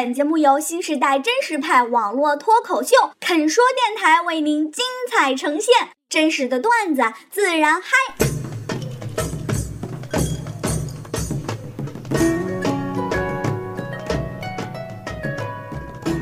本节目由新时代真实派网络脱口秀肯说电台为您精彩呈现，真实的段子自然嗨。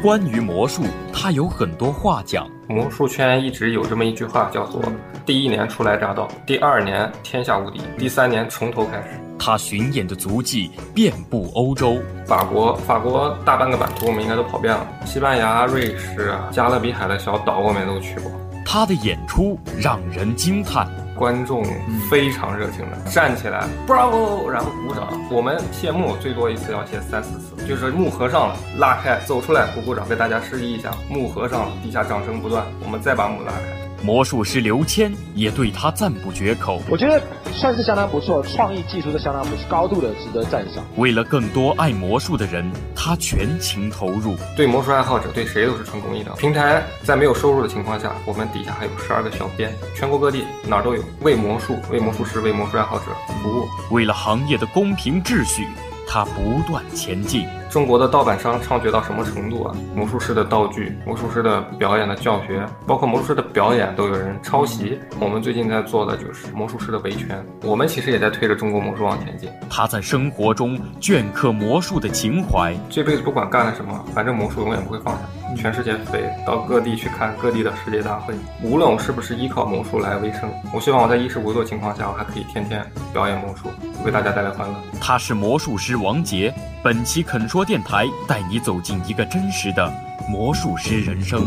关于魔术，他有很多话讲。魔术圈一直有这么一句话，叫做“第一年初来乍到，第二年天下无敌，第三年从头开始”。他巡演的足迹遍布欧洲，法国，法国大半个版图我们应该都跑遍了。西班牙、瑞士啊、加勒比海的小岛我们也都去过。他的演出让人惊叹，观众非常热情的站起来，Bravo，然后鼓掌。我们谢幕最多一次要谢三四次，就是幕合上了，拉开走出来鼓鼓掌，给大家示意一下，幕合上了，地下掌声不断，我们再把幕拉开。魔术师刘谦也对他赞不绝口。我觉得算是相当不错，创意技术都相当不错，高度的值得赞赏。为了更多爱魔术的人，他全情投入。对魔术爱好者，对谁都是纯公益的。平台在没有收入的情况下，我们底下还有十二个小编，全国各地哪儿都有，为魔术、为魔术师、为魔术爱好者服务。为了行业的公平秩序。他不断前进。中国的盗版商猖獗到什么程度啊？魔术师的道具、魔术师的表演的教学，包括魔术师的表演，都有人抄袭。我们最近在做的就是魔术师的维权。我们其实也在推着中国魔术往前进。他在生活中镌刻魔术的情怀。这辈子不管干了什么，反正魔术永远不会放下。全世界飞到各地去看各地的世界大会，无论我是不是依靠魔术来维生，我希望我在衣食无忧的情况下，我还可以天天表演魔术，为大家带来欢乐。他是魔术师王杰，本期肯说电台带你走进一个真实的魔术师人生。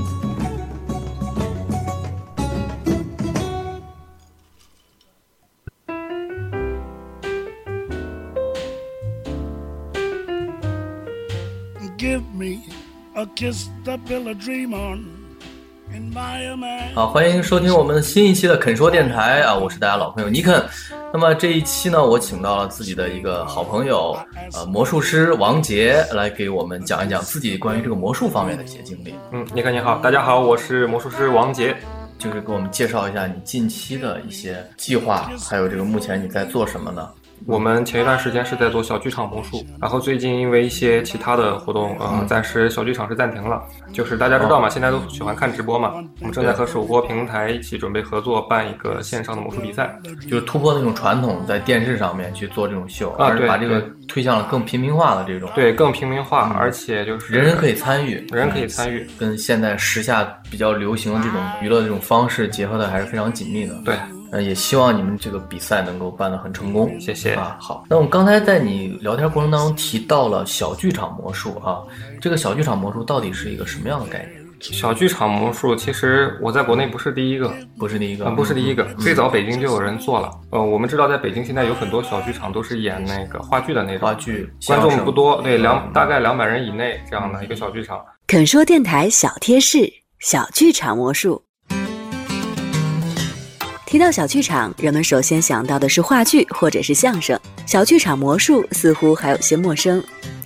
Give me a kiss to build a dream on. 好，欢迎收听我们新一期的肯说电台啊！我是大家老朋友尼肯。那么这一期呢，我请到了自己的一个好朋友，呃，魔术师王杰来给我们讲一讲自己关于这个魔术方面的一些经历。嗯，尼克你好，大家好，我是魔术师王杰，就是给我们介绍一下你近期的一些计划，还有这个目前你在做什么呢？我们前一段时间是在做小剧场魔术，然后最近因为一些其他的活动，呃，暂时小剧场是暂停了。就是大家知道嘛，现在都喜欢看直播嘛，我们正在和首播平台一起准备合作办一个线上的魔术比赛，就是突破那种传统，在电视上面去做这种秀，啊，对，把这个推向了更平民化的这种，对，更平民化，而且就是人人可以参与，人人可以参与，跟现在时下比较流行的这种娱乐这种方式结合的还是非常紧密的，对。呃，也希望你们这个比赛能够办得很成功，谢谢啊。好，那我们刚才在你聊天过程当中提到了小剧场魔术啊，这个小剧场魔术到底是一个什么样的概念？小剧场魔术其实我在国内不是第一个，不是第一个，不是第一个，最早北京就有人做了。呃，我们知道在北京现在有很多小剧场都是演那个话剧的那种，话剧观众不多，对，两大概两百人以内这样的一个小剧场。肯说电台小贴士：小剧场魔术。提到小剧场，人们首先想到的是话剧或者是相声。小剧场魔术似乎还有些陌生。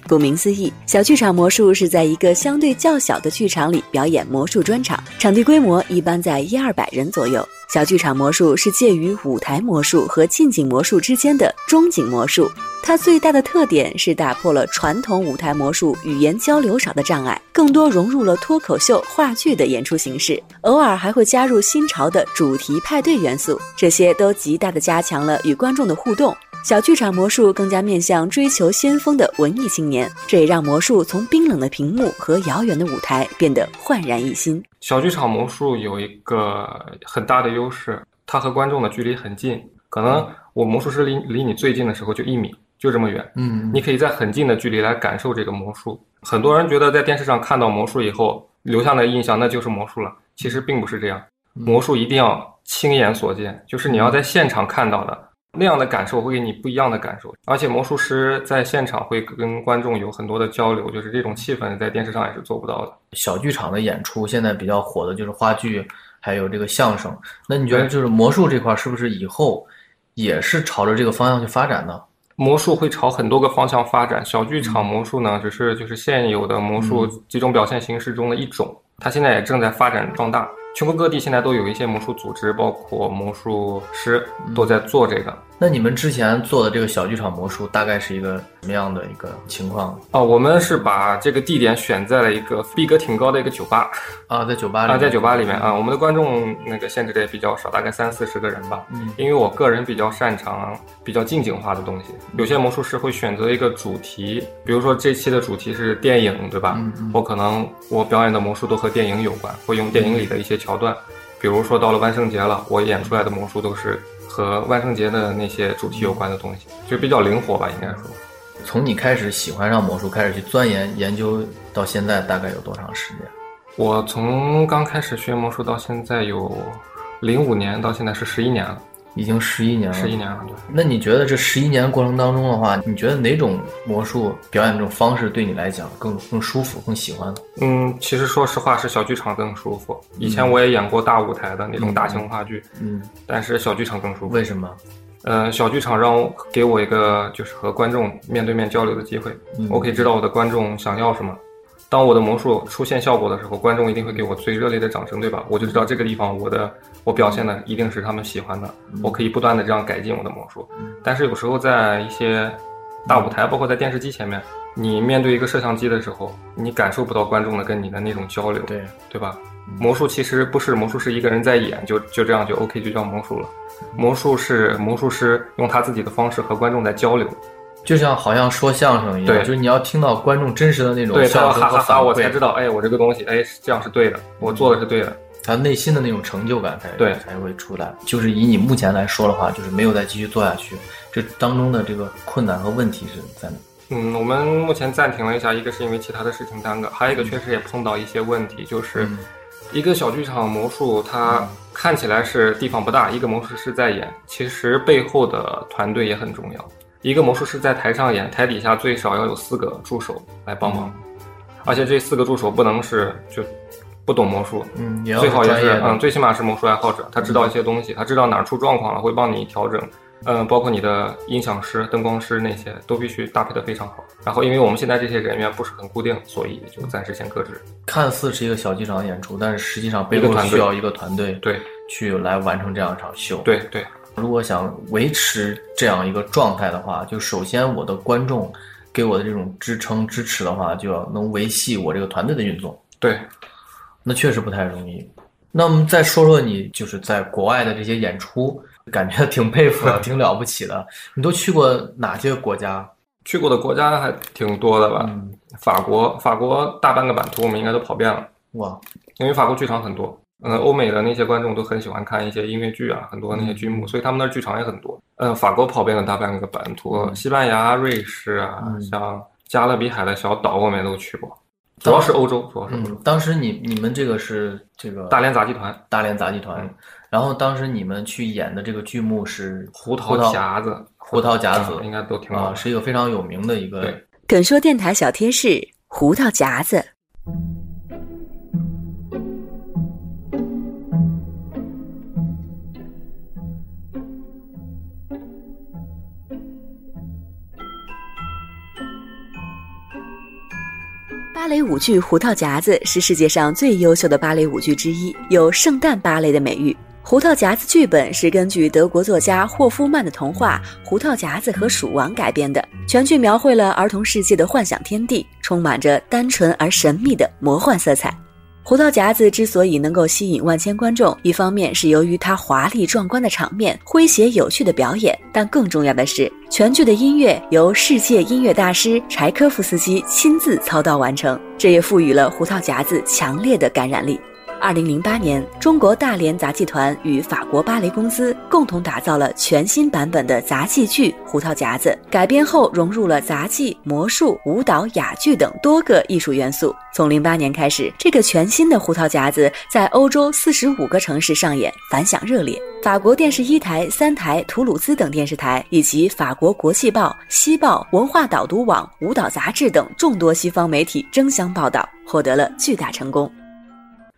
顾名思义，小剧场魔术是在一个相对较小的剧场里表演魔术专场，场地规模一般在一二百人左右。小剧场魔术是介于舞台魔术和近景魔术之间的中景魔术，它最大的特点是打破了传统舞台魔术语言交流少的障碍，更多融入了脱口秀、话剧的演出形式，偶尔还会加入新潮的主题派对元素，这些都极大的加强了与观众的互动。小剧场魔术更加面向追求先锋的文艺青年，这也让魔术从冰冷的屏幕和遥远的舞台变得焕然一新。小剧场魔术有一个很大的优势，它和观众的距离很近。可能我魔术师离离你最近的时候就一米，就这么远。嗯，你可以在很近的距离来感受这个魔术。很多人觉得在电视上看到魔术以后留下的印象那就是魔术了，其实并不是这样。魔术一定要亲眼所见，就是你要在现场看到的。那样的感受会给你不一样的感受，而且魔术师在现场会跟观众有很多的交流，就是这种气氛在电视上也是做不到的。小剧场的演出现在比较火的就是话剧，还有这个相声。那你觉得就是魔术这块是不是以后也是朝着这个方向去发展呢？魔术会朝很多个方向发展，小剧场魔术呢只是就是现有的魔术几种表现形式中的一种，它现在也正在发展壮大。全国各地现在都有一些魔术组织，包括魔术师都在做这个。那你们之前做的这个小剧场魔术大概是一个什么样的一个情况？哦，我们是把这个地点选在了一个逼格挺高的一个酒吧啊，在酒吧里啊，在酒吧里面啊，我们的观众那个限制的也比较少，大概三四十个人吧。嗯，因为我个人比较擅长比较近景化的东西，有些魔术师会选择一个主题，比如说这期的主题是电影，对吧？嗯，我可能我表演的魔术都和电影有关，会用电影里的一些桥段，比如说到了万圣节了，我演出来的魔术都是。和万圣节的那些主题有关的东西，就比较灵活吧，应该说。从你开始喜欢上魔术，开始去钻研研究，到现在大概有多长时间？我从刚开始学魔术到现在有零五年，到现在是十一年了。已经十一年了，十一年了。对，那你觉得这十一年过程当中的话，你觉得哪种魔术表演这种方式对你来讲更更舒服、更喜欢呢？嗯，其实说实话是小剧场更舒服。以前我也演过大舞台的那种大型话剧，嗯，但是小剧场更舒服。为什么？呃，小剧场让我给我一个就是和观众面对面交流的机会，我可以知道我的观众想要什么。当我的魔术出现效果的时候，观众一定会给我最热烈的掌声，对吧？我就知道这个地方我的我表现的一定是他们喜欢的，我可以不断的这样改进我的魔术。但是有时候在一些大舞台，包括在电视机前面，你面对一个摄像机的时候，你感受不到观众的跟你的那种交流，对对吧？魔术其实不是魔术师一个人在演，就就这样就 OK 就叫魔术了。魔术是魔术师用他自己的方式和观众在交流。就像好像说相声一样，就是你要听到观众真实的那种笑声和反我才知道，哎，我这个东西，哎，这样是对的，我做的是对的，他内心的那种成就感才对。才会出来。就是以你目前来说的话，就是没有再继续做下去，这当中的这个困难和问题是在哪？嗯，我们目前暂停了一下，一个是因为其他的事情耽搁，还有一个确实也碰到一些问题，就是一个小剧场魔术，它看起来是地方不大，一个魔术师在演，其实背后的团队也很重要。一个魔术师在台上演，台底下最少要有四个助手来帮忙，而且这四个助手不能是就不懂魔术，嗯，最好也是嗯，最起码是魔术爱好者，他知道一些东西，他知道哪儿出状况了，会帮你调整，嗯，包括你的音响师、灯光师那些都必须搭配的非常好。然后，因为我们现在这些人员不是很固定，所以就暂时先搁置。看似是一个小剧场演出，但是实际上背后需要一个团队对去来完成这样一场秀。对对。如果想维持这样一个状态的话，就首先我的观众给我的这种支撑支持的话，就要能维系我这个团队的运作。对，那确实不太容易。那我们再说说你就是在国外的这些演出，感觉挺佩服的，挺了不起的。你都去过哪些国家？去过的国家还挺多的吧？法国，法国大半个版图我们应该都跑遍了。哇，因为法国剧场很多。嗯，欧美的那些观众都很喜欢看一些音乐剧啊，很多那些剧目，所以他们那儿剧场也很多。嗯，法国跑遍了大半个版图，西班牙、瑞士啊，像加勒比海的小岛我们也都去过，主要是欧洲，主要是欧洲。当时你你们这个是这个大连杂技团，大连杂技团。然后当时你们去演的这个剧目是《胡桃夹子》，胡桃夹子应该都听过，是一个非常有名的一个。肯说电台小贴士：胡桃夹子。芭蕾舞剧《胡桃夹子》是世界上最优秀的芭蕾舞剧之一，有“圣诞芭蕾”的美誉。《胡桃夹子》剧本是根据德国作家霍夫曼的童话《胡桃夹子和鼠王》改编的，全剧描绘了儿童世界的幻想天地，充满着单纯而神秘的魔幻色彩。胡桃夹子之所以能够吸引万千观众，一方面是由于它华丽壮观的场面、诙谐有趣的表演，但更重要的是，全剧的音乐由世界音乐大师柴科夫斯基亲自操刀完成，这也赋予了胡桃夹子强烈的感染力。二零零八年，中国大连杂技团与法国芭蕾公司共同打造了全新版本的杂技剧《胡桃夹子》，改编后融入了杂技、魔术、舞蹈、哑剧等多个艺术元素。从零八年开始，这个全新的《胡桃夹子》在欧洲四十五个城市上演，反响热烈。法国电视一台、三台、图鲁兹等电视台，以及法国国际报、西报、文化导读网、舞蹈杂志等众多西方媒体争相报道，获得了巨大成功。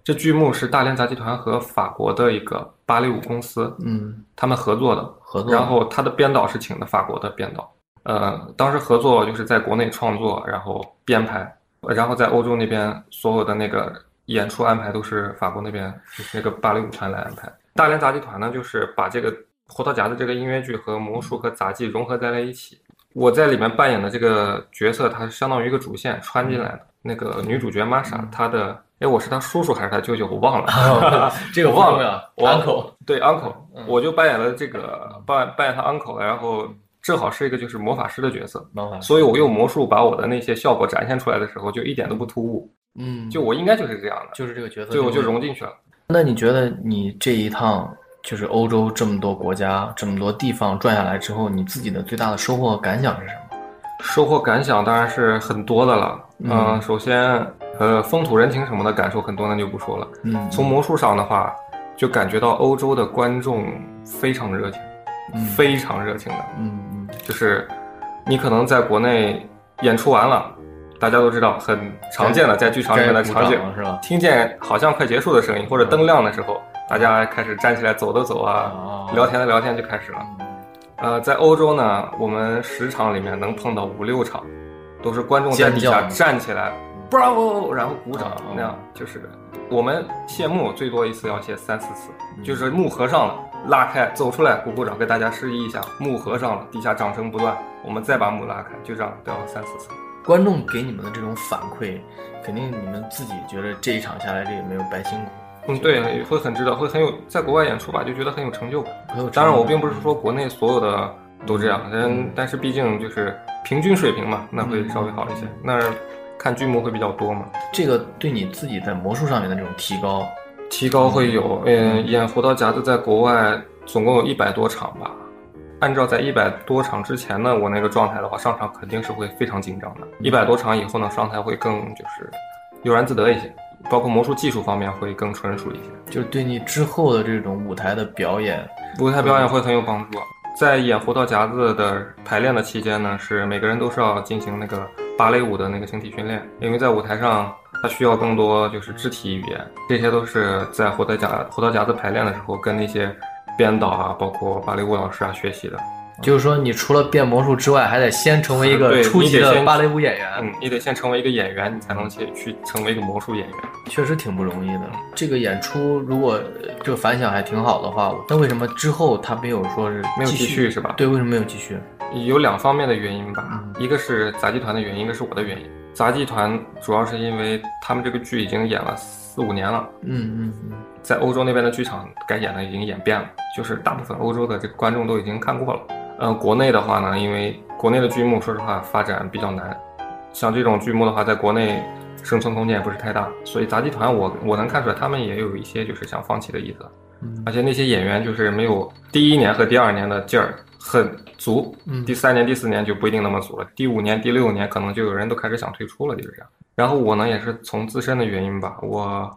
这剧目是大连杂技团和法国的一个芭蕾舞公司，嗯，他们合作的，合作。然后他的编导是请的法国的编导，呃，当时合作就是在国内创作，然后编排，然后在欧洲那边所有的那个演出安排都是法国那边那个芭蕾舞团来安排。大连杂技团呢，就是把这个胡桃夹子这个音乐剧和魔术和杂技融合在了一起。我在里面扮演的这个角色，它是相当于一个主线穿进来的。那个女主角玛莎，她的哎，我是他叔叔还是他舅舅？我忘了，这个忘了。uncle 对 uncle，我就扮演了这个扮扮演他 uncle，然后正好是一个就是魔法师的角色，所以我用魔术把我的那些效果展现出来的时候，就一点都不突兀。嗯，就我应该就是这样的，就是这个角色，对，我就融进去了。那你觉得你这一趟就是欧洲这么多国家、这么多地方转下来之后，你自己的最大的收获感想是什么？收获感想当然是很多的了。嗯，首先，呃，风土人情什么的感受很多，那就不说了。嗯，从魔术上的话，就感觉到欧洲的观众非常热情，非常热情的。嗯嗯，就是你可能在国内演出完了。大家都知道，很常见的在剧场里面的场景是吧？听见好像快结束的声音或者灯亮的时候，大家开始站起来走的走啊，聊天的聊天就开始了。呃，在欧洲呢，我们十场里面能碰到五六场，都是观众在底下站起来，bravo，然后鼓掌那样。就是我们谢幕最多一次要谢三四次，就是幕合上了，拉开走出来鼓鼓掌，给大家示意一下，幕合上了，底下掌声不断，我们再把幕拉开，就这样都要三四次。观众给你们的这种反馈，肯定你们自己觉得这一场下来，这也没有白辛苦。嗯，对，会很值得，会很有在国外演出吧，就觉得很有成就感。当然，我并不是说国内所有的都这样，但但是毕竟就是平均水平嘛，那会稍微好一些。那看剧目会比较多嘛。这个对你自己在魔术上面的这种提高，提高会有。嗯，演胡桃夹子在国外总共有一百多场吧。按照在一百多场之前呢，我那个状态的话，上场肯定是会非常紧张的。一百多场以后呢，上台会更就是悠然自得一些，包括魔术技术方面会更纯熟一些，就是对你之后的这种舞台的表演，舞台表演会很有帮助。在演胡桃夹子的排练的期间呢，是每个人都是要进行那个芭蕾舞的那个形体训练，因为在舞台上它需要更多就是肢体语言，这些都是在胡桃夹胡桃夹子排练的时候跟那些。编导啊，包括芭蕾舞老师啊，学习的，就是说，你除了变魔术之外，还得先成为一个初级的芭蕾舞演员。嗯，你得先成为一个演员，你才能去去成为一个魔术演员。确实挺不容易的。这个演出如果这个反响还挺好的话，那为什么之后他没有说是没有继续是吧？对，为什么没有继续？有两方面的原因吧，一个是杂技团的原因，一个是我的原因。杂技团主要是因为他们这个剧已经演了四五年了。嗯嗯嗯。在欧洲那边的剧场，该演的已经演遍了，就是大部分欧洲的这个观众都已经看过了。嗯，国内的话呢，因为国内的剧目，说实话发展比较难，像这种剧目的话，在国内生存空间也不是太大，所以杂技团我我能看出来，他们也有一些就是想放弃的意思。而且那些演员就是没有第一年和第二年的劲儿很足，第三年、第四年就不一定那么足了，第五年、第六年可能就有人都开始想退出了，就是这样。然后我呢，也是从自身的原因吧，我。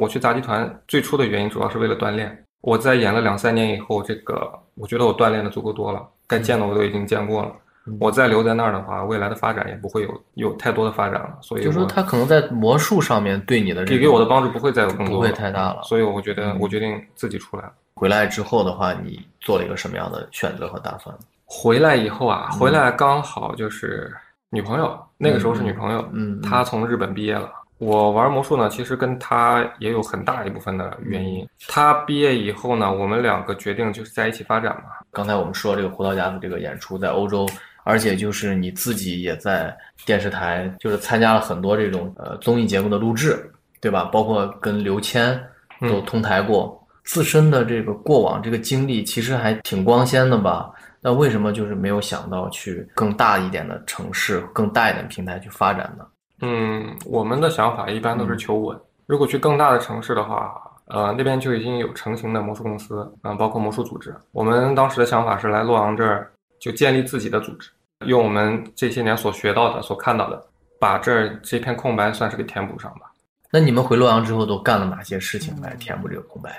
我去杂技团最初的原因主要是为了锻炼。我在演了两三年以后，这个我觉得我锻炼的足够多了，该见的我都已经见过了。我再留在那儿的话，未来的发展也不会有有太多的发展了。所以就说他可能在魔术上面对你的给给我的帮助不会再有更多，不会太大了。所以我觉得我决定自己出来。回来之后的话，你做了一个什么样的选择和打算？回来以后啊，回来刚好就是女朋友，那个时候是女朋友，嗯，她从日本毕业了。我玩魔术呢，其实跟他也有很大一部分的原因。他毕业以后呢，我们两个决定就是在一起发展嘛。刚才我们说这个胡桃夹子这个演出在欧洲，而且就是你自己也在电视台，就是参加了很多这种呃综艺节目的录制，对吧？包括跟刘谦都同台过，自身的这个过往这个经历其实还挺光鲜的吧？那为什么就是没有想到去更大一点的城市、更大一点平台去发展呢？嗯，我们的想法一般都是求稳。如果去更大的城市的话，呃，那边就已经有成型的魔术公司，嗯，包括魔术组织。我们当时的想法是来洛阳这儿就建立自己的组织，用我们这些年所学到的、所看到的，把这儿这片空白算是给填补上吧。那你们回洛阳之后都干了哪些事情来填补这个空白？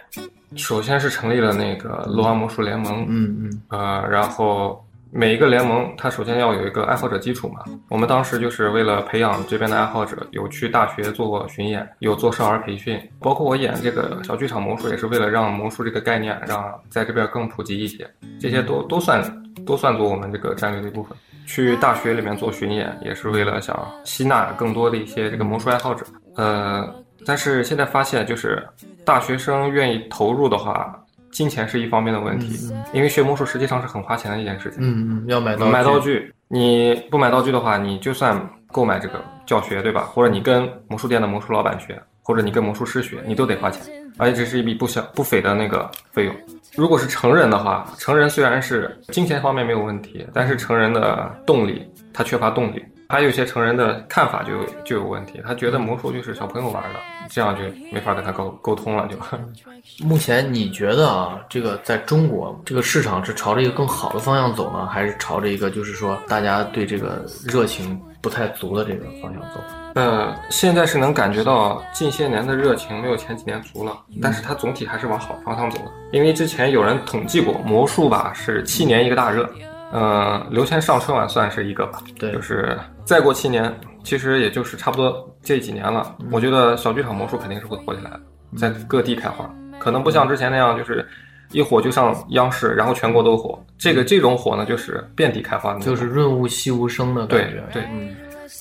首先是成立了那个洛阳魔术联盟，嗯嗯，呃，然后。每一个联盟，它首先要有一个爱好者基础嘛。我们当时就是为了培养这边的爱好者，有去大学做过巡演，有做少儿培训，包括我演这个小剧场魔术，也是为了让魔术这个概念让在这边更普及一些。这些都都算都算作我们这个战略的一部分。去大学里面做巡演，也是为了想吸纳更多的一些这个魔术爱好者。呃，但是现在发现，就是大学生愿意投入的话。金钱是一方面的问题，因为学魔术实际上是很花钱的一件事情。嗯嗯，要买买道具，你不买道具的话，你就算购买这个教学，对吧？或者你跟魔术店的魔术老板学，或者你跟魔术师学，你都得花钱，而且这是一笔不小不菲的那个费用。如果是成人的话，成人虽然是金钱方面没有问题，但是成人的动力他缺乏动力。还有一些成人的看法就就有问题，他觉得魔术就是小朋友玩的，这样就没法跟他沟沟通了。就 目前你觉得啊，这个在中国这个市场是朝着一个更好的方向走呢，还是朝着一个就是说大家对这个热情不太足的这个方向走？呃，现在是能感觉到近些年的热情没有前几年足了，但是它总体还是往好方向走的。因为之前有人统计过，魔术吧是七年一个大热。嗯，刘谦上春晚算是一个吧，对，就是再过七年，其实也就是差不多这几年了。我觉得小剧场魔术肯定是会火起来的，在各地开花，可能不像之前那样，就是一火就上央视，然后全国都火。这个这种火呢，就是遍地开花的，就是润物细无声的感觉。对对，嗯。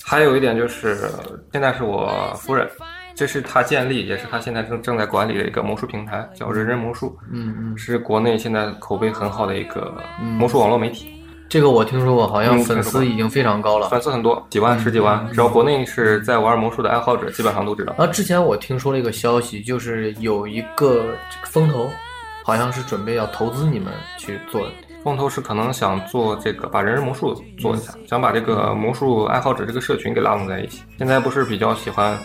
还有一点就是，现在是我夫人，这是她建立，也是她现在正正在管理的一个魔术平台，叫人人魔术。嗯嗯，是国内现在口碑很好的一个魔术网络媒体。这个我听说过，好像粉丝已经非常高了，粉丝很多，几万、十几万。只要国内是在玩魔术的爱好者，基本上都知道。啊，之前我听说了一个消息，就是有一个风投，好像是准备要投资你们去做。风投是可能想做这个，把人人魔术做一下，想把这个魔术爱好者这个社群给拉拢在一起。现在不是比较喜欢。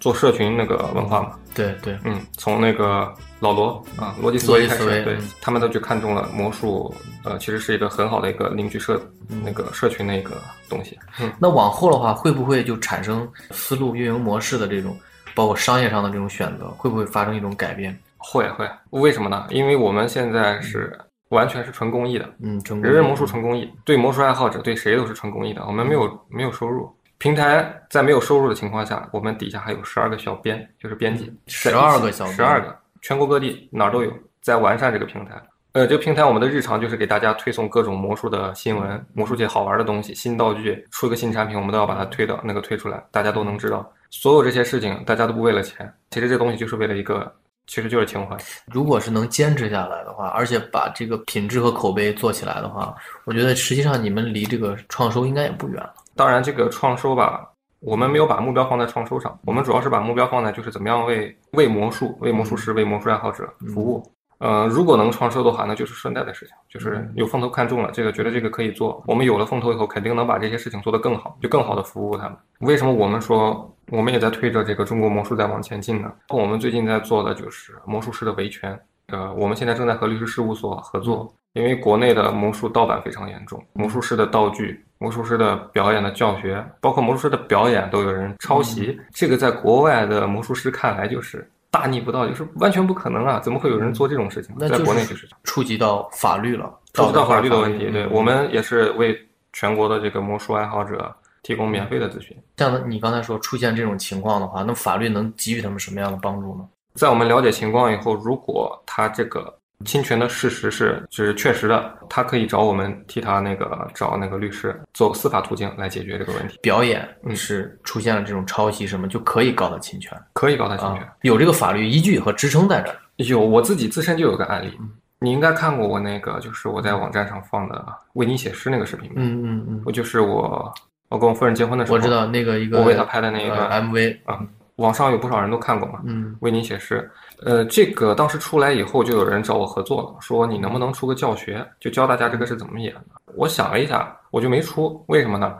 做社群那个文化嘛，对对，嗯，从那个老罗啊，逻辑思维开始，对他们都去看中了魔术，呃，其实是一个很好的一个凝聚社那个社群的一个东西。嗯，那往后的话，会不会就产生思路运营模式的这种，包括商业上的这种选择，会不会发生一种改变？会会，为什么呢？因为我们现在是完全是纯公益的，嗯，人人魔术纯公益，对魔术爱好者，对谁都是纯公益的，我们没有没有收入。平台在没有收入的情况下，我们底下还有十二个小编，就是编辑，十二个小十二个，全国各地哪儿都有，在完善这个平台。呃，这个平台我们的日常就是给大家推送各种魔术的新闻，魔术界好玩的东西，新道具，出个新产品，我们都要把它推到那个推出来，大家都能知道。所有这些事情，大家都不为了钱，其实这东西就是为了一个，其实就是情怀。如果是能坚持下来的话，而且把这个品质和口碑做起来的话，我觉得实际上你们离这个创收应该也不远了。当然，这个创收吧，我们没有把目标放在创收上，我们主要是把目标放在就是怎么样为为魔术、为魔术师、为魔术爱好者服务。呃，如果能创收的话，那就是顺带的事情，就是有风投看中了这个，觉得这个可以做。我们有了风投以后，肯定能把这些事情做得更好，就更好的服务他们。为什么我们说我们也在推着这个中国魔术在往前进呢？我们最近在做的就是魔术师的维权。呃，我们现在正在和律师事务所合作。因为国内的魔术盗版非常严重，魔术师的道具、魔术师的表演的教学，包括魔术师的表演都有人抄袭，这个在国外的魔术师看来就是大逆不道，就是完全不可能啊！怎么会有人做这种事情？在国内就是触及到法律了，触及到法律的问题。对我们也是为全国的这个魔术爱好者提供免费的咨询。像你刚才说出现这种情况的话，那法律能给予他们什么样的帮助呢？在我们了解情况以后，如果他这个。侵权的事实是就是确实的，他可以找我们替他那个找那个律师，走司法途径来解决这个问题。表演是出现了这种抄袭什么，就可以告他侵权，可以告他侵权，有这个法律依据和支撑在这儿。有，我自己自身就有个案例，你应该看过我那个，就是我在网站上放的为你写诗那个视频。嗯嗯嗯，我就是我，我跟我夫人结婚的时候，我知道那个一个，我为他拍的那一段 MV 啊。网上有不少人都看过嘛，嗯，为您写诗，呃，这个当时出来以后，就有人找我合作了，说你能不能出个教学，就教大家这个是怎么演的。我想了一下，我就没出，为什么呢？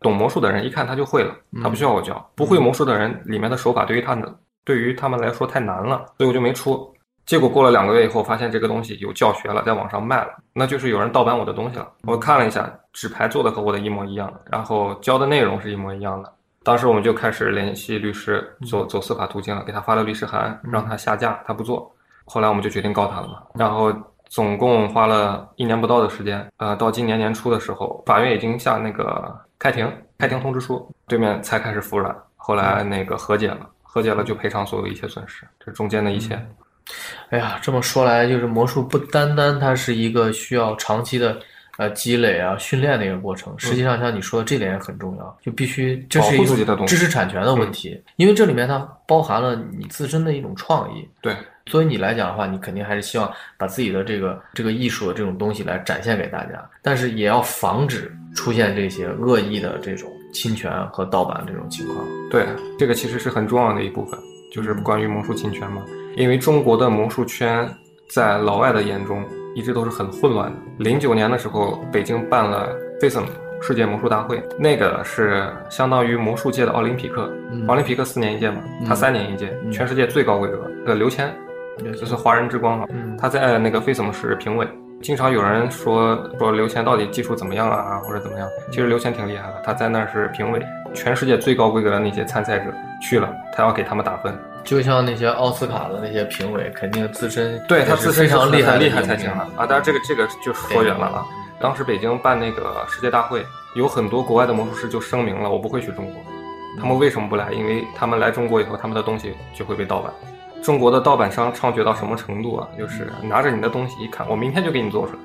懂魔术的人一看他就会了，他不需要我教；不会魔术的人，里面的手法对于他们对于他们来说太难了，所以我就没出。结果过了两个月以后，发现这个东西有教学了，在网上卖了，那就是有人盗版我的东西了。我看了一下，纸牌做的和我的一模一样，然后教的内容是一模一样的。当时我们就开始联系律师，走走司法途径了，给他发了律师函，让他下架，他不做。后来我们就决定告他了嘛。然后总共花了一年不到的时间，呃，到今年年初的时候，法院已经下那个开庭，开庭通知书，对面才开始服软。后来那个和解了，和解了就赔偿所有一切损失，这中间的一切。哎呀，这么说来，就是魔术不单单它是一个需要长期的。呃，积累啊，训练的一个过程。实际上，像你说的这点也很重要，就必须这是一个知识产权的问题，因为这里面它包含了你自身的一种创意。对，作为你来讲的话，你肯定还是希望把自己的这个这个艺术的这种东西来展现给大家，但是也要防止出现这些恶意的这种侵权和盗版这种情况。对，这个其实是很重要的一部分，就是关于魔术侵权嘛。因为中国的魔术圈在老外的眼中一直都是很混乱的。零九年的时候，北京办了 FISM 世界魔术大会，那个是相当于魔术界的奥林匹克。奥林匹克四年一届嘛，他三年一届，全世界最高规格。呃，刘谦。就是华人之光哈，他在那个 FISM 是评委，经常有人说说刘谦到底技术怎么样啊，或者怎么样？其实刘谦挺厉害的，他在那儿是评委，全世界最高规格的那些参赛者去了，他要给他们打分，就像那些奥斯卡的那些评委，肯定自身对他自身非常厉害厉害才行了啊！当然这个这个就说远了啊。当时北京办那个世界大会，有很多国外的魔术师就声明了，我不会去中国，他们为什么不来？因为他们来中国以后，他们的东西就会被盗版。中国的盗版商猖獗到什么程度啊？就是拿着你的东西一看，我明天就给你做出来，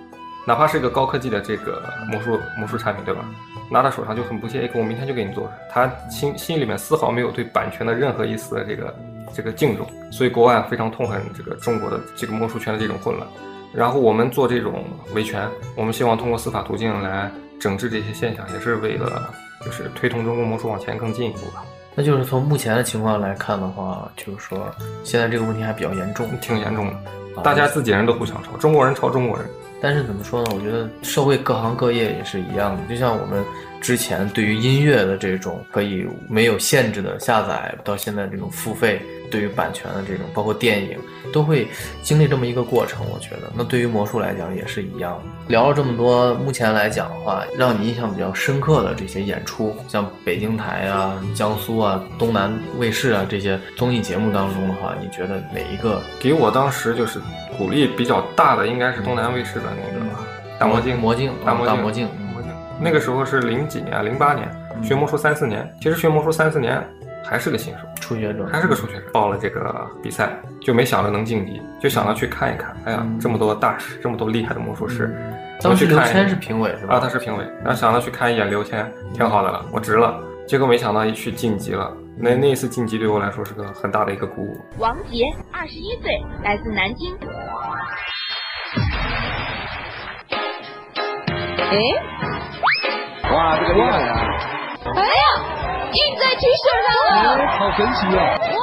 哪怕是一个高科技的这个魔术魔术产品，对吧？拿到手上就很不屑一顾，我明天就给你做出来。他心心里面丝毫没有对版权的任何一丝的这个这个敬重，所以国外非常痛恨这个中国的这个魔术圈的这种混乱。然后我们做这种维权，我们希望通过司法途径来整治这些现象，也是为了就是推动中国魔术往前更进一步吧。那就是从目前的情况来看的话，就是说现在这个问题还比较严重，挺严重的。大家自己人都互相抄，中国人抄中国人。但是怎么说呢？我觉得社会各行各业也是一样的，就像我们。之前对于音乐的这种可以没有限制的下载，到现在这种付费，对于版权的这种，包括电影，都会经历这么一个过程。我觉得，那对于魔术来讲也是一样。聊了这么多，目前来讲的话，让你印象比较深刻的这些演出，像北京台啊、江苏啊、东南卫视啊这些综艺节目当中的话，你觉得哪一个给我当时就是鼓励比较大的，应该是东南卫视的那个大魔镜，魔镜，大魔镜。魔镜那个时候是零几年，零八年学魔术三四年，其实学魔术三四年还是个新手，初学者，还是个初学者。报了这个比赛，就没想着能晋级，就想着去看一看。哎呀，这么多大师，这么多厉害的魔术师，当时刘谦是评委是吧？啊，他是评委，然后想着去看一眼刘谦，挺好的了，我值了。结果没想到一去晋级了，那那一次晋级对我来说是个很大的一个鼓舞。王杰，二十一岁，来自南京。哎。哇，这个厉害啊！哎呀，印在 T 恤上了，好神奇哦！哇，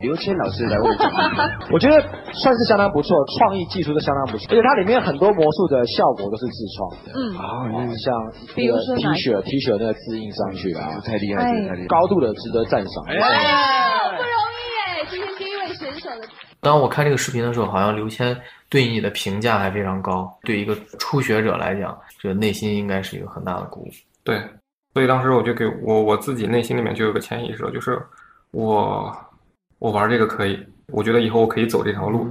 刘谦老师来问，我觉得算是相当不错，创意技术都相当不错，而且它里面很多魔术的效果都是自创的。嗯，啊，像比如说 T 恤，T 恤那个字印上去啊，太厉害了，太厉害，高度的值得赞赏。哎，不容易哎，今天第一位选手的。当我看这个视频的时候，好像刘谦对你的评价还非常高，对一个初学者来讲。这内心应该是一个很大的鼓舞，对，所以当时我就给我我自己内心里面就有个潜意识，就是我我玩这个可以，我觉得以后我可以走这条路，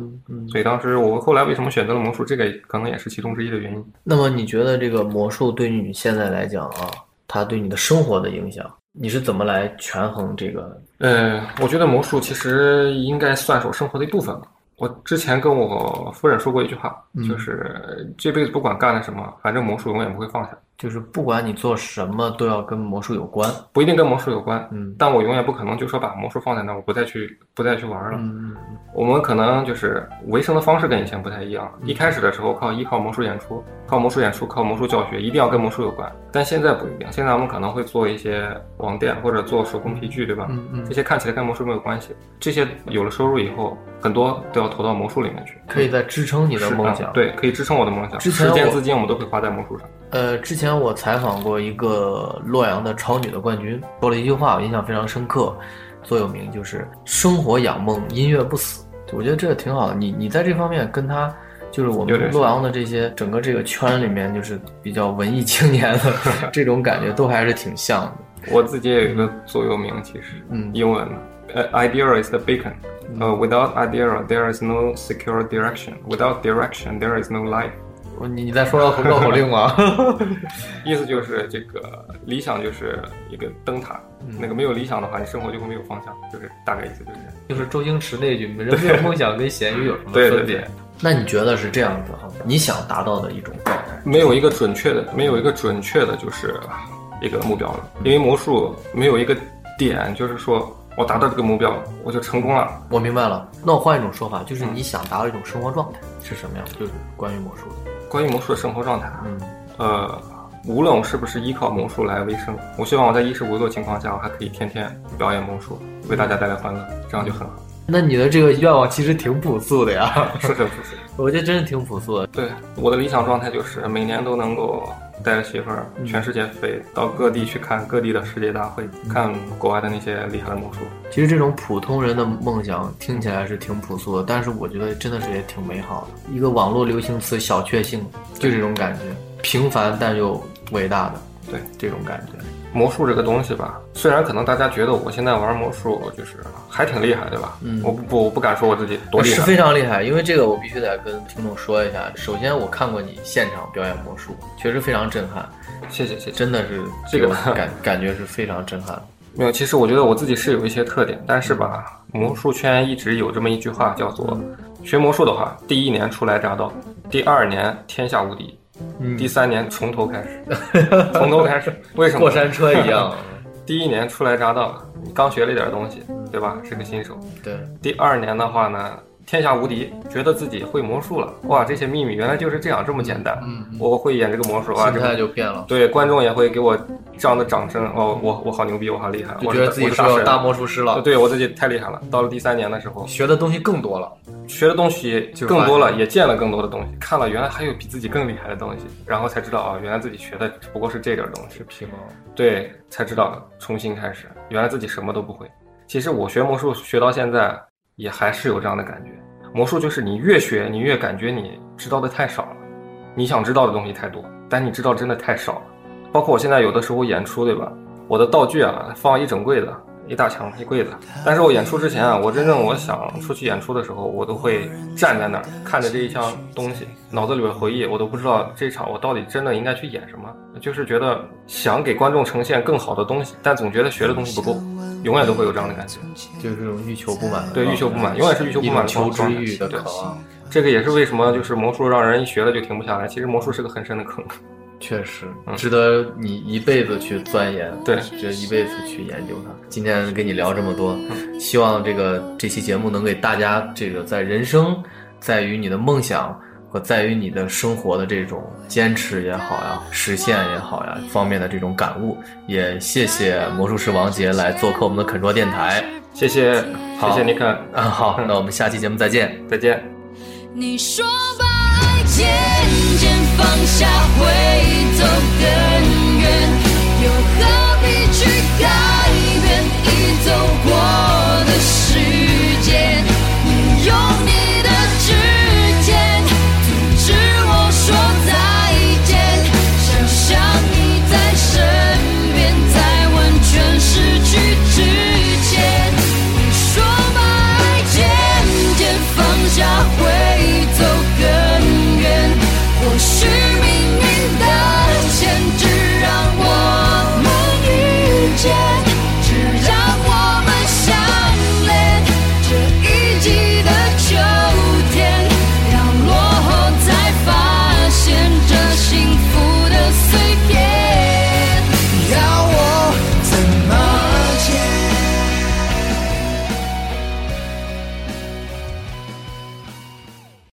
所以当时我后来为什么选择了魔术，这个可能也是其中之一的原因。那么你觉得这个魔术对于你现在来讲啊，它对你的生活的影响，你是怎么来权衡这个？呃，我觉得魔术其实应该算是我生活的一部分了。我之前跟我夫人说过一句话，就是这辈子不管干了什么，反正魔术永远不会放下。就是不管你做什么，都要跟魔术有关，不一定跟魔术有关，嗯，但我永远不可能就说把魔术放在那儿，我不再去不再去玩了。嗯我们可能就是维生的方式跟以前不太一样。一开始的时候靠依靠魔术演出，靠魔术演出，靠魔术教学，一定要跟魔术有关。但现在不一样，现在我们可能会做一些网店或者做手工皮具，对吧？嗯嗯。这些看起来跟魔术没有关系，这些有了收入以后，很多都要投到魔术里面去，可以在支撑你的梦想。对，可以支撑我的梦想。时间资金我们都会花在魔术上。呃，之前我采访过一个洛阳的超女的冠军，说了一句话，我印象非常深刻，座右铭就是“生活养梦，音乐不死”。我觉得这个挺好的。你你在这方面跟他，就是我们洛阳的这些整个这个圈里面，就是比较文艺青年的 这种感觉，都还是挺像的。我自己也有一个座右铭，其实，嗯，英文的，呃，idea is the beacon，呃，without idea there is no secure direction，without direction there is no life。你你在说绕口令吗？意思就是这个理想就是一个灯塔，那个没有理想的话，你生活就会没有方向，就是大概意思就是这样。就是周星驰那句“人没有梦想跟咸鱼有什么分别？”那你觉得是这样子哈？你想达到的一种状态？没有一个准确的，没有一个准确的，就是一个目标了。因为魔术没有一个点，就是说我达到这个目标，我就成功了。我明白了。那我换一种说法，就是你想达到一种生活状态是什么样？就是关于魔术的。关于魔术的生活状态，嗯，呃，无论我是不是依靠魔术来维生，我希望我在衣食无忧的情况下，我还可以天天表演魔术，为大家带来欢乐，这样就很好。那你的这个愿望其实挺朴素的呀，是很朴素。我觉得真的挺朴素的。对，我的理想状态就是每年都能够带着媳妇儿全世界飞，到各地去看各地的世界大会，看国外的那些厉害的魔术。其实这种普通人的梦想听起来是挺朴素的，但是我觉得真的是也挺美好的。一个网络流行词“小确幸”，就这种感觉，平凡但又伟大的，对这种感觉。魔术这个东西吧，虽然可能大家觉得我现在玩魔术就是还挺厉害，对吧？嗯，我不不我不敢说我自己多厉害，是非常厉害。因为这个我必须得跟听众说一下。首先我看过你现场表演魔术，确实非常震撼。谢谢谢谢，真的是这个感 感觉是非常震撼。没有，其实我觉得我自己是有一些特点，但是吧，魔术圈一直有这么一句话叫做：学魔术的话，第一年初来乍到，第二年天下无敌。第三年从头开始，从头开始，为什么过山车一样？第一年初来乍到，你刚学了一点东西，对吧？是个新手。对。第二年的话呢？天下无敌，觉得自己会魔术了，哇！这些秘密原来就是这样，这么简单。嗯，我会演这个魔术啊，心态就变了。对，观众也会给我这样的掌声。哦，我我好牛逼，我好厉害，我觉得自己是大魔术师了。对我自己太厉害了。到了第三年的时候，学的东西更多了，学的东西更多了，也见了更多的东西，看了原来还有比自己更厉害的东西，然后才知道啊，原来自己学的只不过是这点东西，皮毛。对，才知道重新开始，原来自己什么都不会。其实我学魔术学到现在，也还是有这样的感觉。魔术就是你越学，你越感觉你知道的太少了，你想知道的东西太多，但你知道真的太少了。包括我现在有的时候演出，对吧？我的道具啊，放一整柜子。一大墙一柜子，但是我演出之前啊，我真正我想出去演出的时候，我都会站在那儿看着这一箱东西，脑子里边回忆，我都不知道这场我到底真的应该去演什么，就是觉得想给观众呈现更好的东西，但总觉得学的东西不够，永远都会有这样的感觉，就是这种欲求不满。对，欲求不满，永远是欲求不满。求知欲的渴望，这个也是为什么就是魔术让人一学了就停不下来。其实魔术是个很深的坑。确实值得你一辈子去钻研，对，就一辈子去研究它。今天跟你聊这么多，希望这个这期节目能给大家这个在人生，在于你的梦想和在于你的生活的这种坚持也好呀，实现也好呀方面的这种感悟。也谢谢魔术师王杰来做客我们的肯说电台，谢谢，谢谢你肯啊，好，那我们下期节目再见，再见。你说把爱渐渐放下会。走更远，